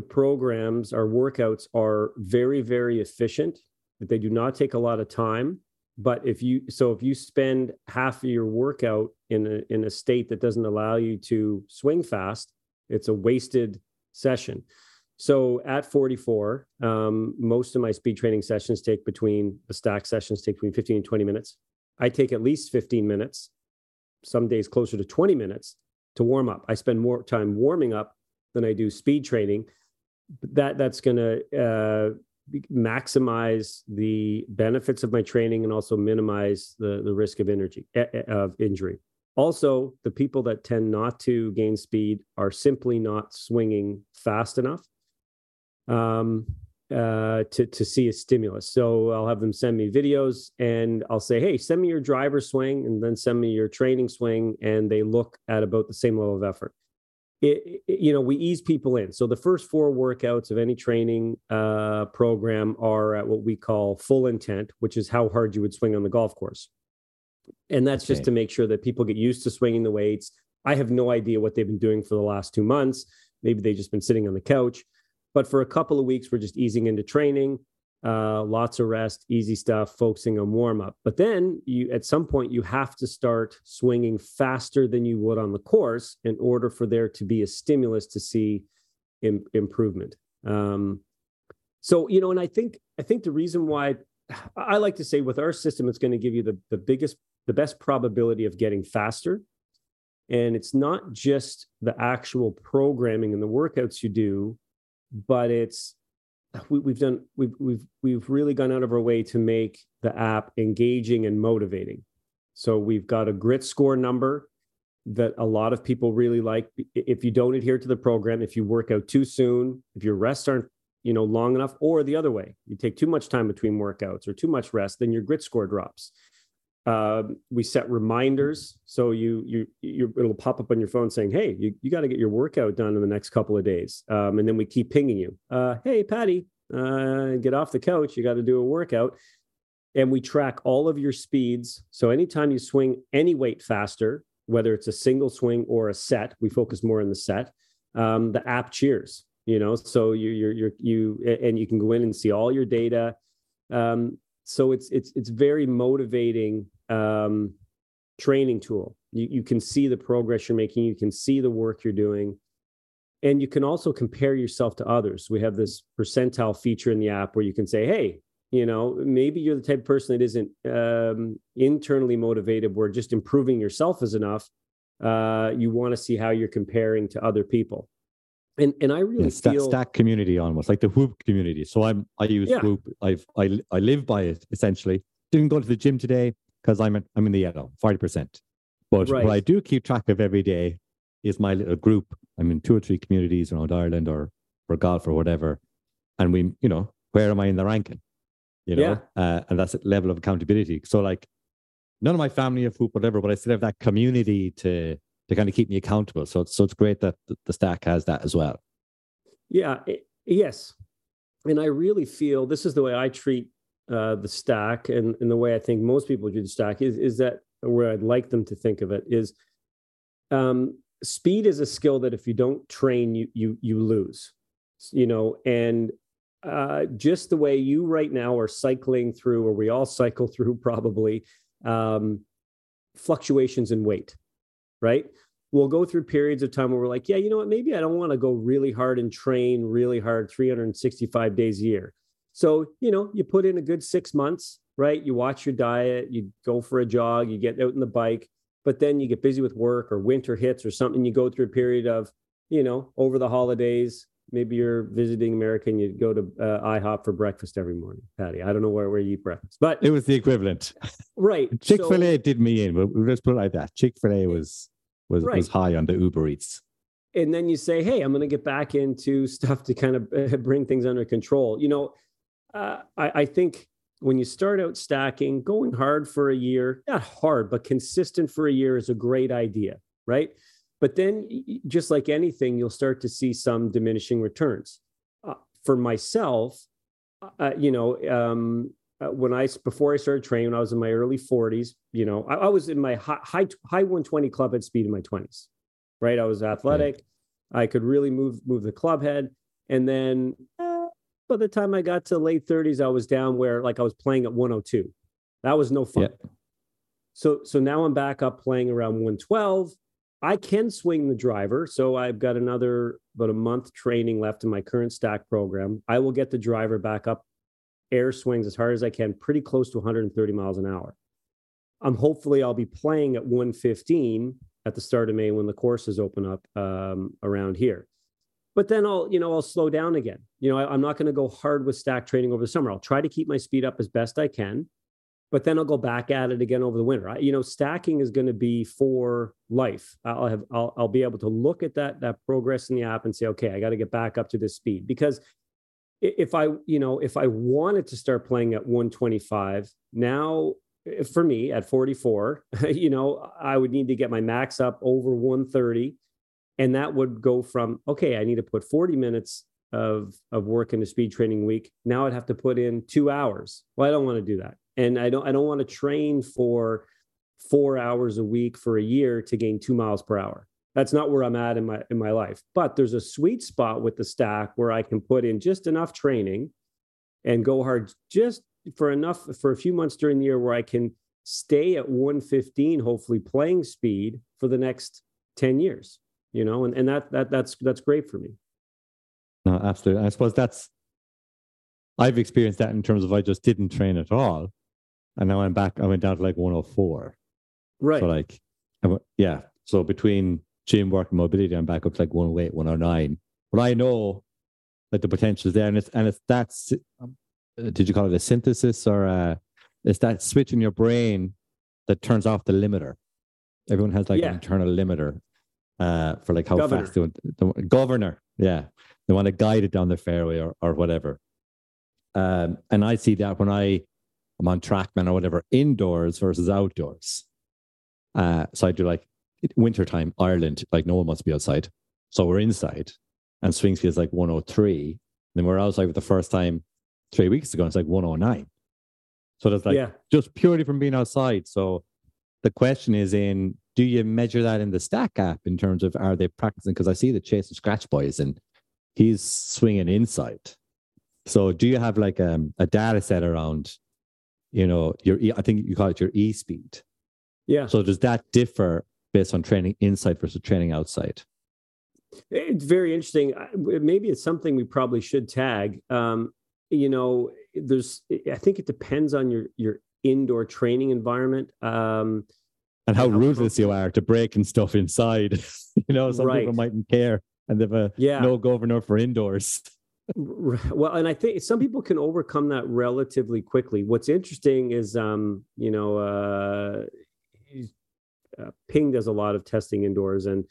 programs our workouts are very very efficient That they do not take a lot of time but if you so if you spend half of your workout in a in a state that doesn't allow you to swing fast It's a wasted session. So at 44, um, most of my speed training sessions take between the stack sessions take between 15 and 20 minutes. I take at least 15 minutes, some days closer to 20 minutes to warm up. I spend more time warming up than I do speed training. That that's going to uh, maximize the benefits of my training and also minimize the the risk of energy of injury. Also, the people that tend not to gain speed are simply not swinging fast enough um, uh, to to see a stimulus. So I'll have them send me videos, and I'll say, "Hey, send me your driver swing, and then send me your training swing," and they look at about the same level of effort. It, it, you know, we ease people in. So the first four workouts of any training uh, program are at what we call full intent, which is how hard you would swing on the golf course, and that's okay. just to make sure that people get used to swinging the weights. I have no idea what they've been doing for the last two months. Maybe they've just been sitting on the couch but for a couple of weeks, we're just easing into training, uh, lots of rest, easy stuff, focusing on warm up. But then you, at some point, you have to start swinging faster than you would on the course in order for there to be a stimulus to see Im- improvement. Um, so you know, and I think I think the reason why I like to say with our system, it's going to give you the the biggest, the best probability of getting faster. And it's not just the actual programming and the workouts you do, but it's we, have done we've we've we've really gone out of our way to make the app engaging and motivating. So we've got a grit score number that a lot of people really like. If you don't adhere to the program, if you work out too soon, if your rests aren't you know long enough, or the other way, you take too much time between workouts or too much rest, then your grit score drops. Uh, we set reminders. So you you you it'll pop up on your phone saying hey you, you got to get your workout done in the next couple of days. Um, and then we keep pinging you. Uh, hey Paddy uh, get off the couch. You got to do a workout. And we track all of your speeds. So anytime you swing any weight faster whether it's a single swing or a set we focus more on the set um, the app cheers you know? So you you're, you're you and you can go in and see all your data. Um, so it's it's it's very motivating um, training tool. You, you can see the progress you're making, you can see the work you're doing, and you can also compare yourself to others. We have this percentile feature in the app where you can say, hey, you know, maybe you're the type of person that isn't um, internally motivated, where just improving yourself is enough. Uh, you want to see how you're comparing to other people. And and I really yeah, feel stack community almost like the Whoop community. So I'm I use yeah. Whoop. I've I I live by it essentially. Didn't go to the gym today because I'm, I'm in the yellow, 40%. But right. what I do keep track of every day is my little group. I'm in two or three communities around Ireland or for golf or whatever. And we, you know, where am I in the ranking? You know, yeah. uh, and that's a level of accountability. So like none of my family have Whoop, whatever, but I still have that community to to kind of keep me accountable. So so it's great that the stack has that as well. Yeah. It, yes. And I really feel this is the way I treat uh, the stack. And, and the way I think most people do the stack is is that where I'd like them to think of it is um, speed is a skill that if you don't train you you you lose you know? And uh, just the way you right now are cycling through or we all cycle through probably um, fluctuations in weight right? We'll go through periods of time where we're like yeah you know what? Maybe i don't want to go really hard and train really hard 365 days a year so, you know, you put in a good six months, right? You watch your diet, you go for a jog, you get out in the bike, but then you get busy with work or winter hits or something. You go through a period of, you know, over the holidays, maybe you're visiting America and you go to uh, IHOP for breakfast every morning, Paddy. I don't know where, where you eat breakfast, but it was the equivalent. Right. Chick fil A so, did me in, but let's put it like that. Chick fil A was, was, right. was high on the Uber Eats. And then you say, hey, I'm going to get back into stuff to kind of bring things under control. You know, uh, I, I think when you start out stacking, going hard for a year, not hard, but consistent for a year is a great idea, right? But then, just like anything, you'll start to see some diminishing returns. Uh, for myself, uh, uh you know, um, uh, when I before I started training, when I was in my early 40s, you know, I, I was in my high, high high 120 club head speed in my 20s, right? I was athletic, I could really move move the club head, and then by the time I got to late 30s, I was down where like I was playing at 102. That was no fun. So so now I'm back up playing around 112. I can swing the driver. So I've got another about a month training left in my current stack program. I will get the driver back up air swings as hard as I can, pretty close to 130 miles an hour. I'm hopefully I'll be playing at 115 at the start of May when the courses open up um, around here. But then I'll, you know, I'll slow down again. You know, I, I'm not going to go hard with stack training over the summer. I'll try to keep my speed up as best I can but then I'll go back at it again over the winter. I, you know, stacking is going to be for life. I'll have I'll, I'll be able to look at that that progress in the app and say, okay, I got to get back up to this speed because if I you know if I wanted to start playing at 125 now eh, for me at 44, you know, I would need to get my max up over 130, and that would go from okay, I need to put 40 minutes of of work in a speed training week. Now I'd have to put in two hours. Well, I don't want to do that and I don't I don't want to train for four hours a week for a year to gain two miles per hour. That's not where I'm at in my in my life. But there's a sweet spot with the stack where I can put in just enough training and go hard just for enough for a few months during the year where I can stay at 115, hopefully playing speed for the next 10 years. You know, and, and that that that's that's great for me. No, absolutely. I suppose that's I've experienced that in terms of I just didn't train at all and now I'm back. I went down to like 104. Right. So like, yeah. So between gym work and mobility, I'm back up to like 108, 109. But I know that the potential is there, and it's and it's that's. Um, did you call it a synthesis or a, it's that switch in your brain that turns off the limiter? Everyone has like yeah. an internal limiter uh, for like how governor. fast they want. The governor, yeah, they want to guide it down the fairway or or whatever. Um, and I see that when I I'm on Trackman or whatever, indoors versus outdoors. Uh, so I do like wintertime, Ireland, like no one wants to be outside. So we're inside and swing speed is like 103. Then we're outside for the first time three weeks ago. And it's like 109. So that's like yeah. just purely from being outside. So the question is in do you measure that in the stack app in terms of are they practicing? Because I see the Chasing Scratch Boys and he's swinging inside. So do you have like um, a data set around you know, your I think you call it your e speed. Yeah. So does that differ based on training inside versus training outside? It's very interesting. Maybe it's something we probably should tag. Um, you know, there's. I think it depends on your your indoor training environment. Um, and how ruthless you are to breaking stuff inside. you know, some right. people mightn't care, and they've a yeah. no governor for indoors. well and i think some people can overcome that relatively quickly what's interesting is um you know uh, uh ping does a lot of testing indoors and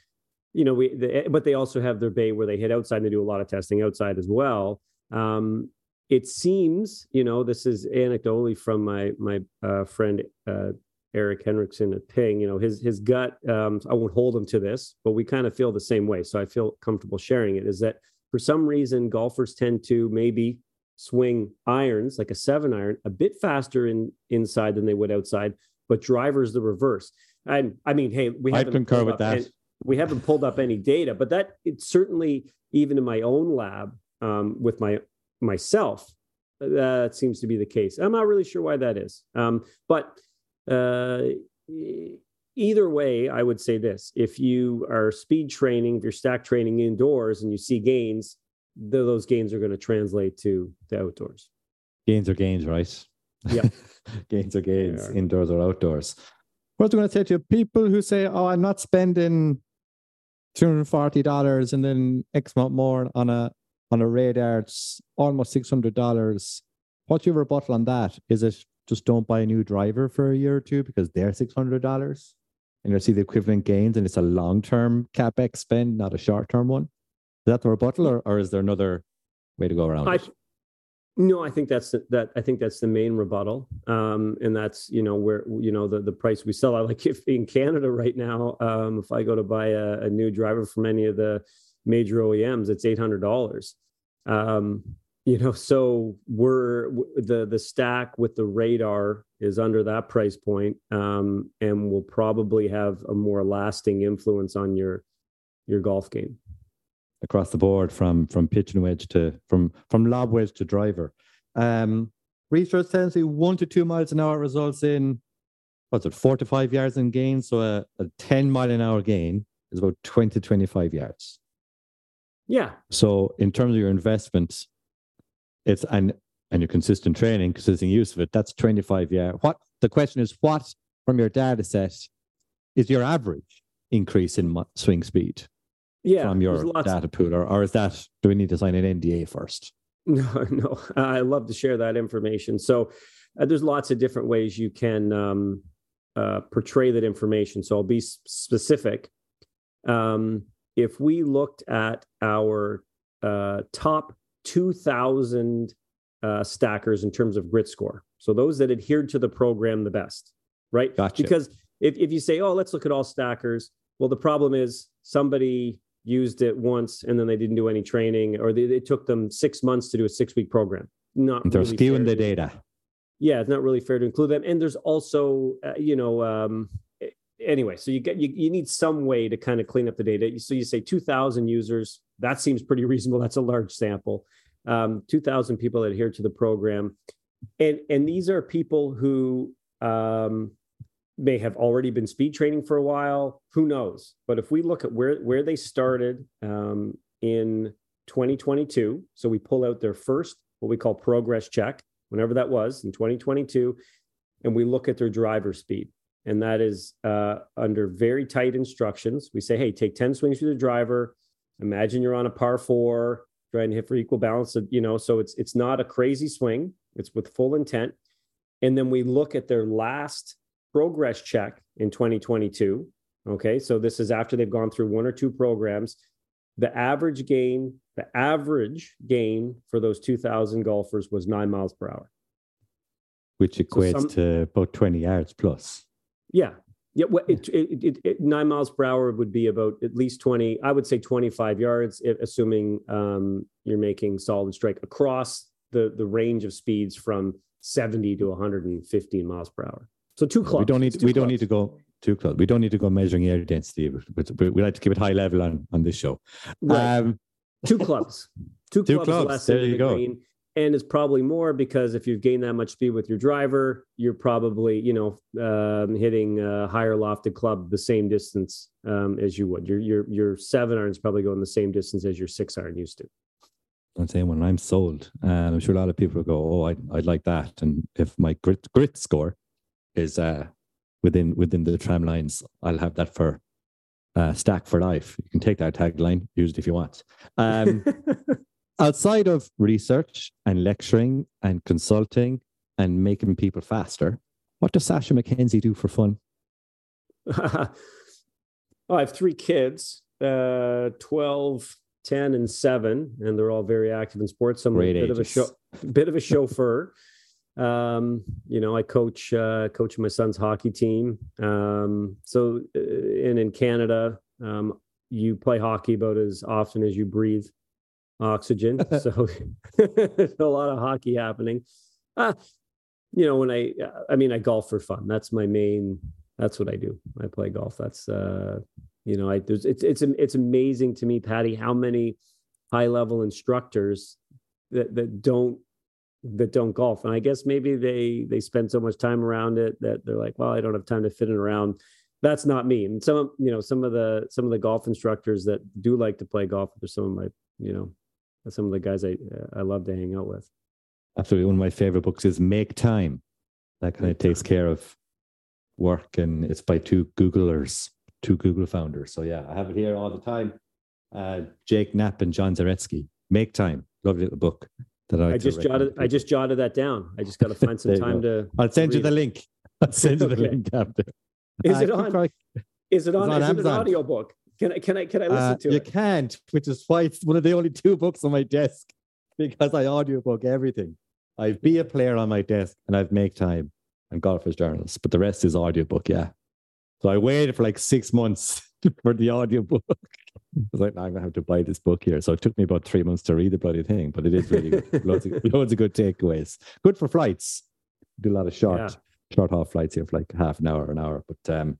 you know we the, but they also have their bay where they hit outside and they do a lot of testing outside as well um it seems you know this is anecdotally from my my uh, friend uh, Erik Henrikson at Ping, you know, his his gut. Um, I won't hold him to this, but we kind of feel the same way. So I feel comfortable sharing it. Is that for some reason, golfers tend to maybe swing irons like a seven iron a bit faster in inside than they would outside, but drivers the reverse. And I mean, hey, we haven't I concur with that. Any, we haven't pulled up any data, but that it's certainly even in my own lab um, with my myself, that seems to be the case. I'm not really sure why that is, um, but uh, either way, I would say this: if you are speed training, if you're stack training indoors, and you see gains, those gains are going to translate to the outdoors. Gains are gains, right? Yeah, gains are gains, are. indoors or outdoors. What was I going to say to? People who say, "Oh, I'm not spending two hundred forty dollars and then X amount more on a on a radar, it's almost six hundred dollars." What's your rebuttal on that? Is it just don't buy a new driver for a year or two because they're six hundred dollars? and you'll see the equivalent gains, and it's a long term capex spend, not a short term one. Is that the rebuttal, or, or is there another way to go around I, it? No, I think that's the, that. I think that's the main rebuttal, um, and that's you know where you know the the price we sell. I like if in Canada right now, um, if I go to buy a, a new driver from any of the major OEMs, it's eight hundred dollars. Um, you know so we're the the stack with the radar is under that price point um, and will probably have a more lasting influence on your your golf game across the board from from pitch and wedge to from from lob wedge to driver um research tends to one to two miles an hour results in what's it four to five yards in gain so a, a 10 mile an hour gain is about 20 25 yards. Yeah. So in terms of your investment, it's and and your consistent training, consistent use of it, that's 25 yards. What the question is, what from your data set is your average increase in swing speed Yeah. from your data pool, or, or is that do we need to sign an NDA first? No, no, I love to share that information. So uh, there's lots of different ways you can um, uh, portray that information. So I'll be specific. Um, if we looked at our uh, top 2,000 uh, stackers in terms of grit score, so those that adhered to the program the best, right? Gotcha. Because if, if you say, oh, let's look at all stackers, well, the problem is somebody used it once and then they didn't do any training, or they, it took them six months to do a six week program. Not They're really the data. yeah, it's not really fair to include them. And there's also, uh, you know, um, anyway, so you get you, you need some way to kind of clean up the data. So you say 2,000 users, that seems pretty reasonable. That's a large sample. Um, 2,000 people adhere to the program, and and these are people who um, may have already been speed training for a while. Who knows? But if we look at where where they started um, in 2022, so we pull out their first what we call progress check whenever that was in 2022, and we look at their driver speed. And that is uh, under very tight instructions. We say, hey, take 10 swings with the driver. Imagine you're on a par four, trying to hit for equal balance. Of, you know, so it's it's not a crazy swing. It's with full intent. And then we look at their last progress check in 2022. Okay, so this is after they've gone through one or two programs. The average gain, the average gain for those 2,000 golfers was nine miles per hour. which equates some- to about 20 yards plus. Yeah. Yeah. Well, it, it, it, it, nine miles per hour would be about at least 20, I would say 25 yards, assuming um, you're making solid strike across the, the range of speeds from 70 to 115 miles per hour. So two clubs. we don't need we don't need to go too close. We don't need to go measuring air density. But, but we like to keep it high level on on this show. Right. Um, two clubs. Two, Two clubs, clubs, less there you go. green. And it's probably more because if you've gained that much speed with your driver, you're probably, you know, um, hitting a higher lofted club the same distance um, as you would. Your your your seven iron is probably going the same distance as your six iron used to. I'm saying when I'm sold, and I'm sure a lot of people go, "Oh, I'd, I'd like that." And if my grit grit score is uh, within within the tram lines, I'll have that for uh, stack for life. You can take that tagline, use it if you want. Um, outside of research and lecturing and consulting and making people faster, what does Sasho MacKenzie do for fun? oh, I have three kids, uh, 12, 10, and seven, and they're all very active in sports. So I'm Great a bit of a ages. show, bit of a chauffeur. um, you know, I coach uh, coach my son's hockey team. Um, so, uh, and in Canada, um, you play hockey about as often as you breathe oxygen. so, a lot of hockey happening. Uh, you know, when I, I mean, I golf for fun. That's my main. That's what I do. I play golf. That's uh, you know, I there's it's it's it's amazing to me, Paddy, how many high level instructors that that don't that don't golf, and I guess maybe they they spend so much time around it that they're like, well, I don't have time to fit it around. That's not me. And some of you know some of the some of the golf instructors that do like to play golf. They're some of my you know some of the guys I I love to hang out with. Absolutely. One of my favorite books is Make Time. That kind of takes care of work, and it's by two Googlers, two Google founders. So, yeah, I have it here all the time. Uh, Jake Knapp and John Zeratsky. Make Time. Lovely little book that I, I just jotted I just jotted that down. I just got to find some time go. to. I'll send you the it. link. I'll send you the Okay. link after. Is Uh, it on? Is it on? on is it an audio book? Can I can I can I listen Uh, to you it? You can't, which is why it's one of the only two books on my desk because I audiobook everything. I've Be a Player on my desk and I've Make Time and Golfers Journals, but the rest is audiobook, yeah. So I waited for like six months for the audiobook. I was like, I'm to have to buy this book here. So it took me about three months to read the bloody thing, but it is really good. loads, of, loads of good takeaways. Good for flights. Do a lot of short, Yeah. short half flights here for like half an hour, an hour. But um,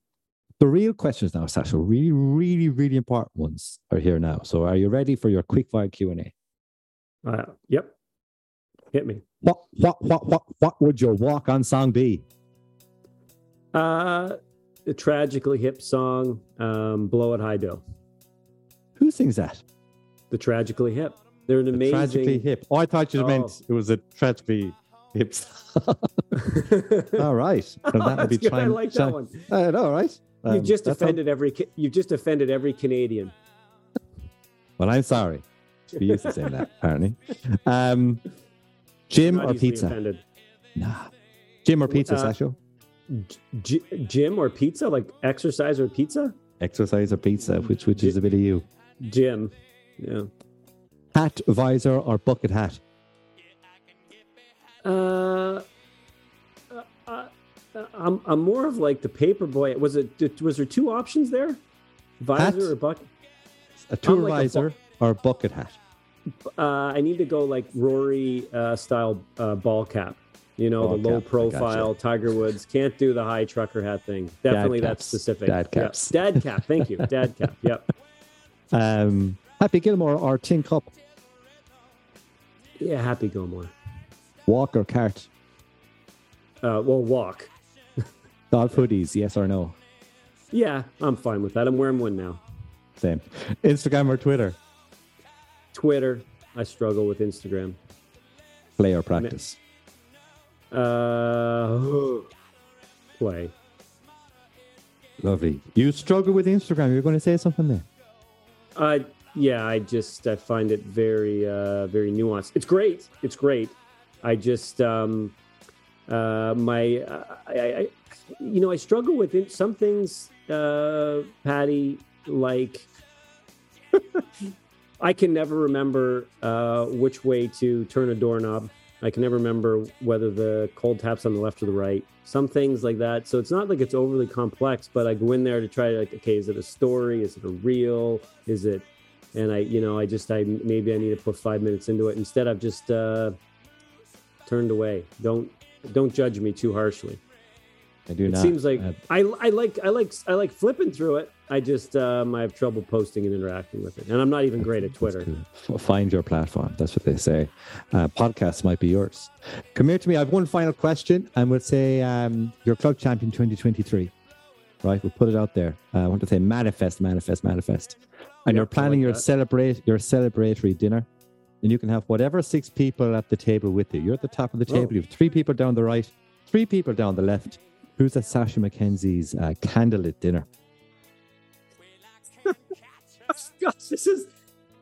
the real questions now, Sasho, really, really, really important ones are here now. So are you ready for your quick fire Q&A? Uh, yep. Hit me. What, what, what, what, what would your walk-on song be? Uh, a tragically hip song, um, "Blow It High Bill." Who sings that? The tragically hip. They're an The amazing. Tragically hip. Oh, I thought you Oh. meant it was a tragically hip. song. All right. Well, that would be good. I like that one. I know, right? Um, You've just offended every. You've just offended every Canadian. Well, I'm sorry. We used to say that, apparently. Um, gym or pizza? offended. Nah. Gym or pizza, Uh, Sasho? G- gym or pizza? Like exercise or pizza? Exercise or pizza? Which which is a bit of you? Gym. Yeah. Hat, visor, or bucket hat? Uh, uh, uh, I'm I'm more of like the paper boy. Was it? Was there two options there? Visor or bucket? A tour like a bu- visor or bucket hat? Uh, I need to go like Rory uh, style uh, ball cap. You know, Ball the low cap, profile gotcha. Tiger Woods. Can't do the high trucker hat thing. Definitely that's specific. Dad Yeah. caps. Dad cap. Thank you. Dad cap. Yep. Um, Happy Gilmore or Tin Cup? Yeah. Happy Gilmore. Walk or cart? Uh, well, walk. Golf hoodies, yes or no? Yeah, I'm fine with that. I'm wearing one now. Same. Instagram or Twitter? Twitter. I struggle with Instagram. Play or practice? Uh, play. Lovely. You struggle with Instagram. You're going to say something there. Uh, yeah, I just I find it very uh, very nuanced. It's great. It's great. I just um, uh, my I, I, you know I struggle with it. some things, uh, Paddy. Like I can never remember uh, which way to turn a doorknob. I can never remember whether the cold tap's on the left or the right. Some things like that. So it's not like it's overly complex, but I go in there to try to like, okay, is it a story? Is it a reel? Is it? And I, you know, I just, I maybe I need to put five minutes into it. Instead, I've just uh, turned away. Don't, don't judge me too harshly. I do It not. seems like I, I like, I like, I like flipping through it. I just, um, I have trouble posting and interacting with it, and I'm not even great at Twitter. Find your platform. That's what they say. Uh, podcasts might be yours. Come here to me. I have one final question, and we'll say um, your club champion 2023. Right, we'll put it out there. Uh, I want to say manifest, manifest, manifest. And Yeah, you're planning like your that. celebrate your celebratory dinner, and you can have whatever six people at the table with you. You're at the top of the table. You have three people down the right, three people down the left. Who's at Sasho MacKenzie's uh, candlelit dinner? Gosh, this is.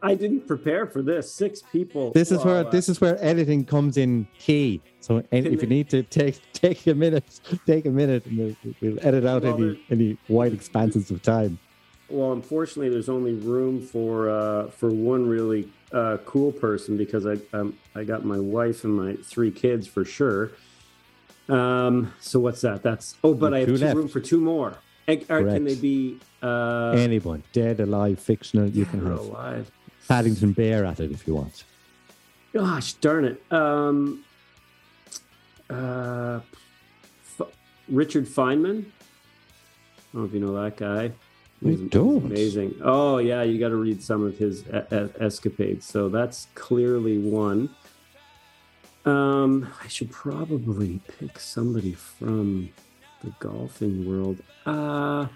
I didn't prepare for this. Six people. This is where Wow, this is where editing comes in key. So and if you need to take take a minute, take a minute, and we'll, we'll edit out Well, any any wide expanses of time. Well, unfortunately, there's only room for uh, for one really uh, cool person because I um, I got my wife and my three kids for sure. Um, so what's that? That's oh, but I have Two two room for two more. And, or Correct. can they be uh, Anyone, dead, alive, fictional, you can have alive? Paddington Bear at it if you want. Gosh darn it! Um, uh, F- Richard Feynman. I don't know if you know that guy. I He's- he's don't. Amazing. Oh yeah, you got to read some of his escapades. So that's clearly one. Um, I should probably pick somebody from the golfing world. Uh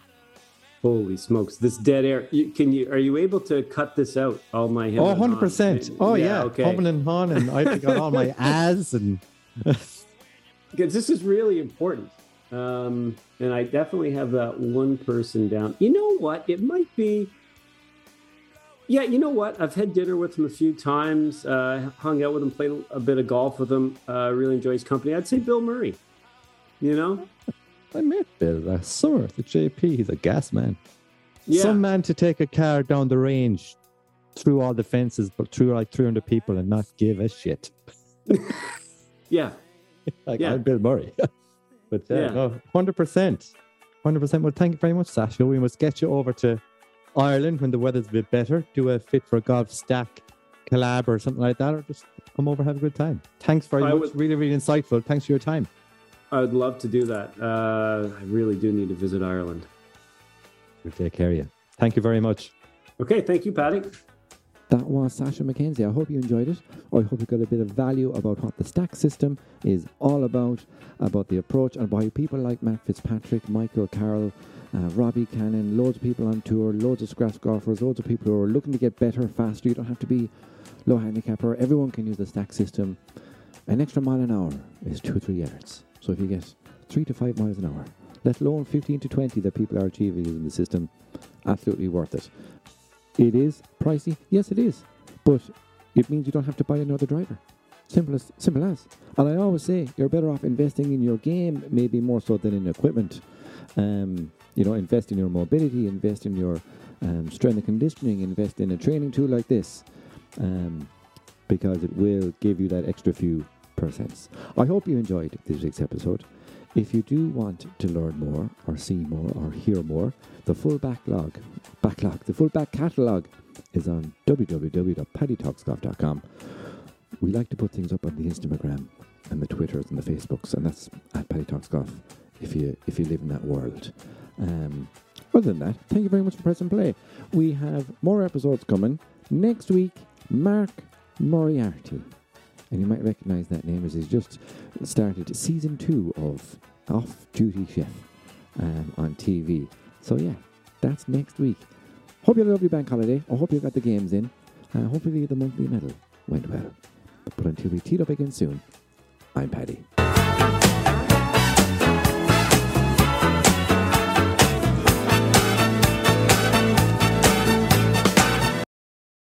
holy smokes! This dead air. You, can you? Are you able to cut this out? All my Oh, 100 percent. Oh yeah, Okay. Humming and Han, and I got all my as and because this is really important. Um, and I definitely have that one person down. You know what? It might be. Yeah, you know what? I've had dinner with him a few times, uh, hung out with him, played a bit of golf with him. Uh, really enjoy his company. I'd say Bill Murray. You know? I met Bill last summer at the JP. He's a gas man. Yeah. Some man to take a car down the range through all the fences, but through like 300 people and not give a shit. yeah. like Yeah. I'm Bill Murray. but uh, Yeah. no, hundred percent, hundred percent. Well, thank you very much, Sasho. We must get you over to Ireland when the weather's a bit better. Do a fit for golf stack collab or something like that, or just come over have a good time. Thanks very I much. would- Really, really insightful. Thanks for your time. I would love to do that. Uh, I really do need to visit Ireland. We'll take care of you. Thank you very much. Okay. Thank you, Paddy. That was Sasho MacKenzie. I hope you enjoyed it. I hope you got a bit of value about what the stack system is all about, about the approach, and why people like Matt Fitzpatrick, Michael Carroll, uh, Robbie Cannon, loads of people on tour, loads of scratch golfers, loads of people who are looking to get better, faster. You don't have to be low handicapper. Everyone can use the stack system. An extra mile an hour is two or three yards. So if you get three to five miles an hour, let alone 15 to 20 that people are achieving using the system, absolutely worth it. It is pricey, yes, it is, but it means you don't have to buy another driver. Simple as simple as. And I always say you're better off investing in your game, maybe more so than in equipment. Um, you know, invest in your mobility, invest in your um, strength and conditioning, invest in a training tool like this, um, because it will give you that extra few percents. I hope you enjoyed this week's episode. If you do want to learn more, or see more, or hear more, the full backlog, backlog, the full back catalogue is on www.paddytalksgolf.com. We like to put things up on the Instagram and the Twitters and the Facebooks, and that's at Paddy Talks Golf if you if you live in that world. Um, other than that, thank you very much for pressing play. We have more episodes coming next week. Mark Moriarty, and you might recognise that name as he's just started season two of Off Duty Chef um, on TV. So yeah, that's next week. Hope you had a lovely bank holiday. I hope you got the games in. Uh, hopefully the monthly medal went well. But until we teed up again soon, I'm Paddy.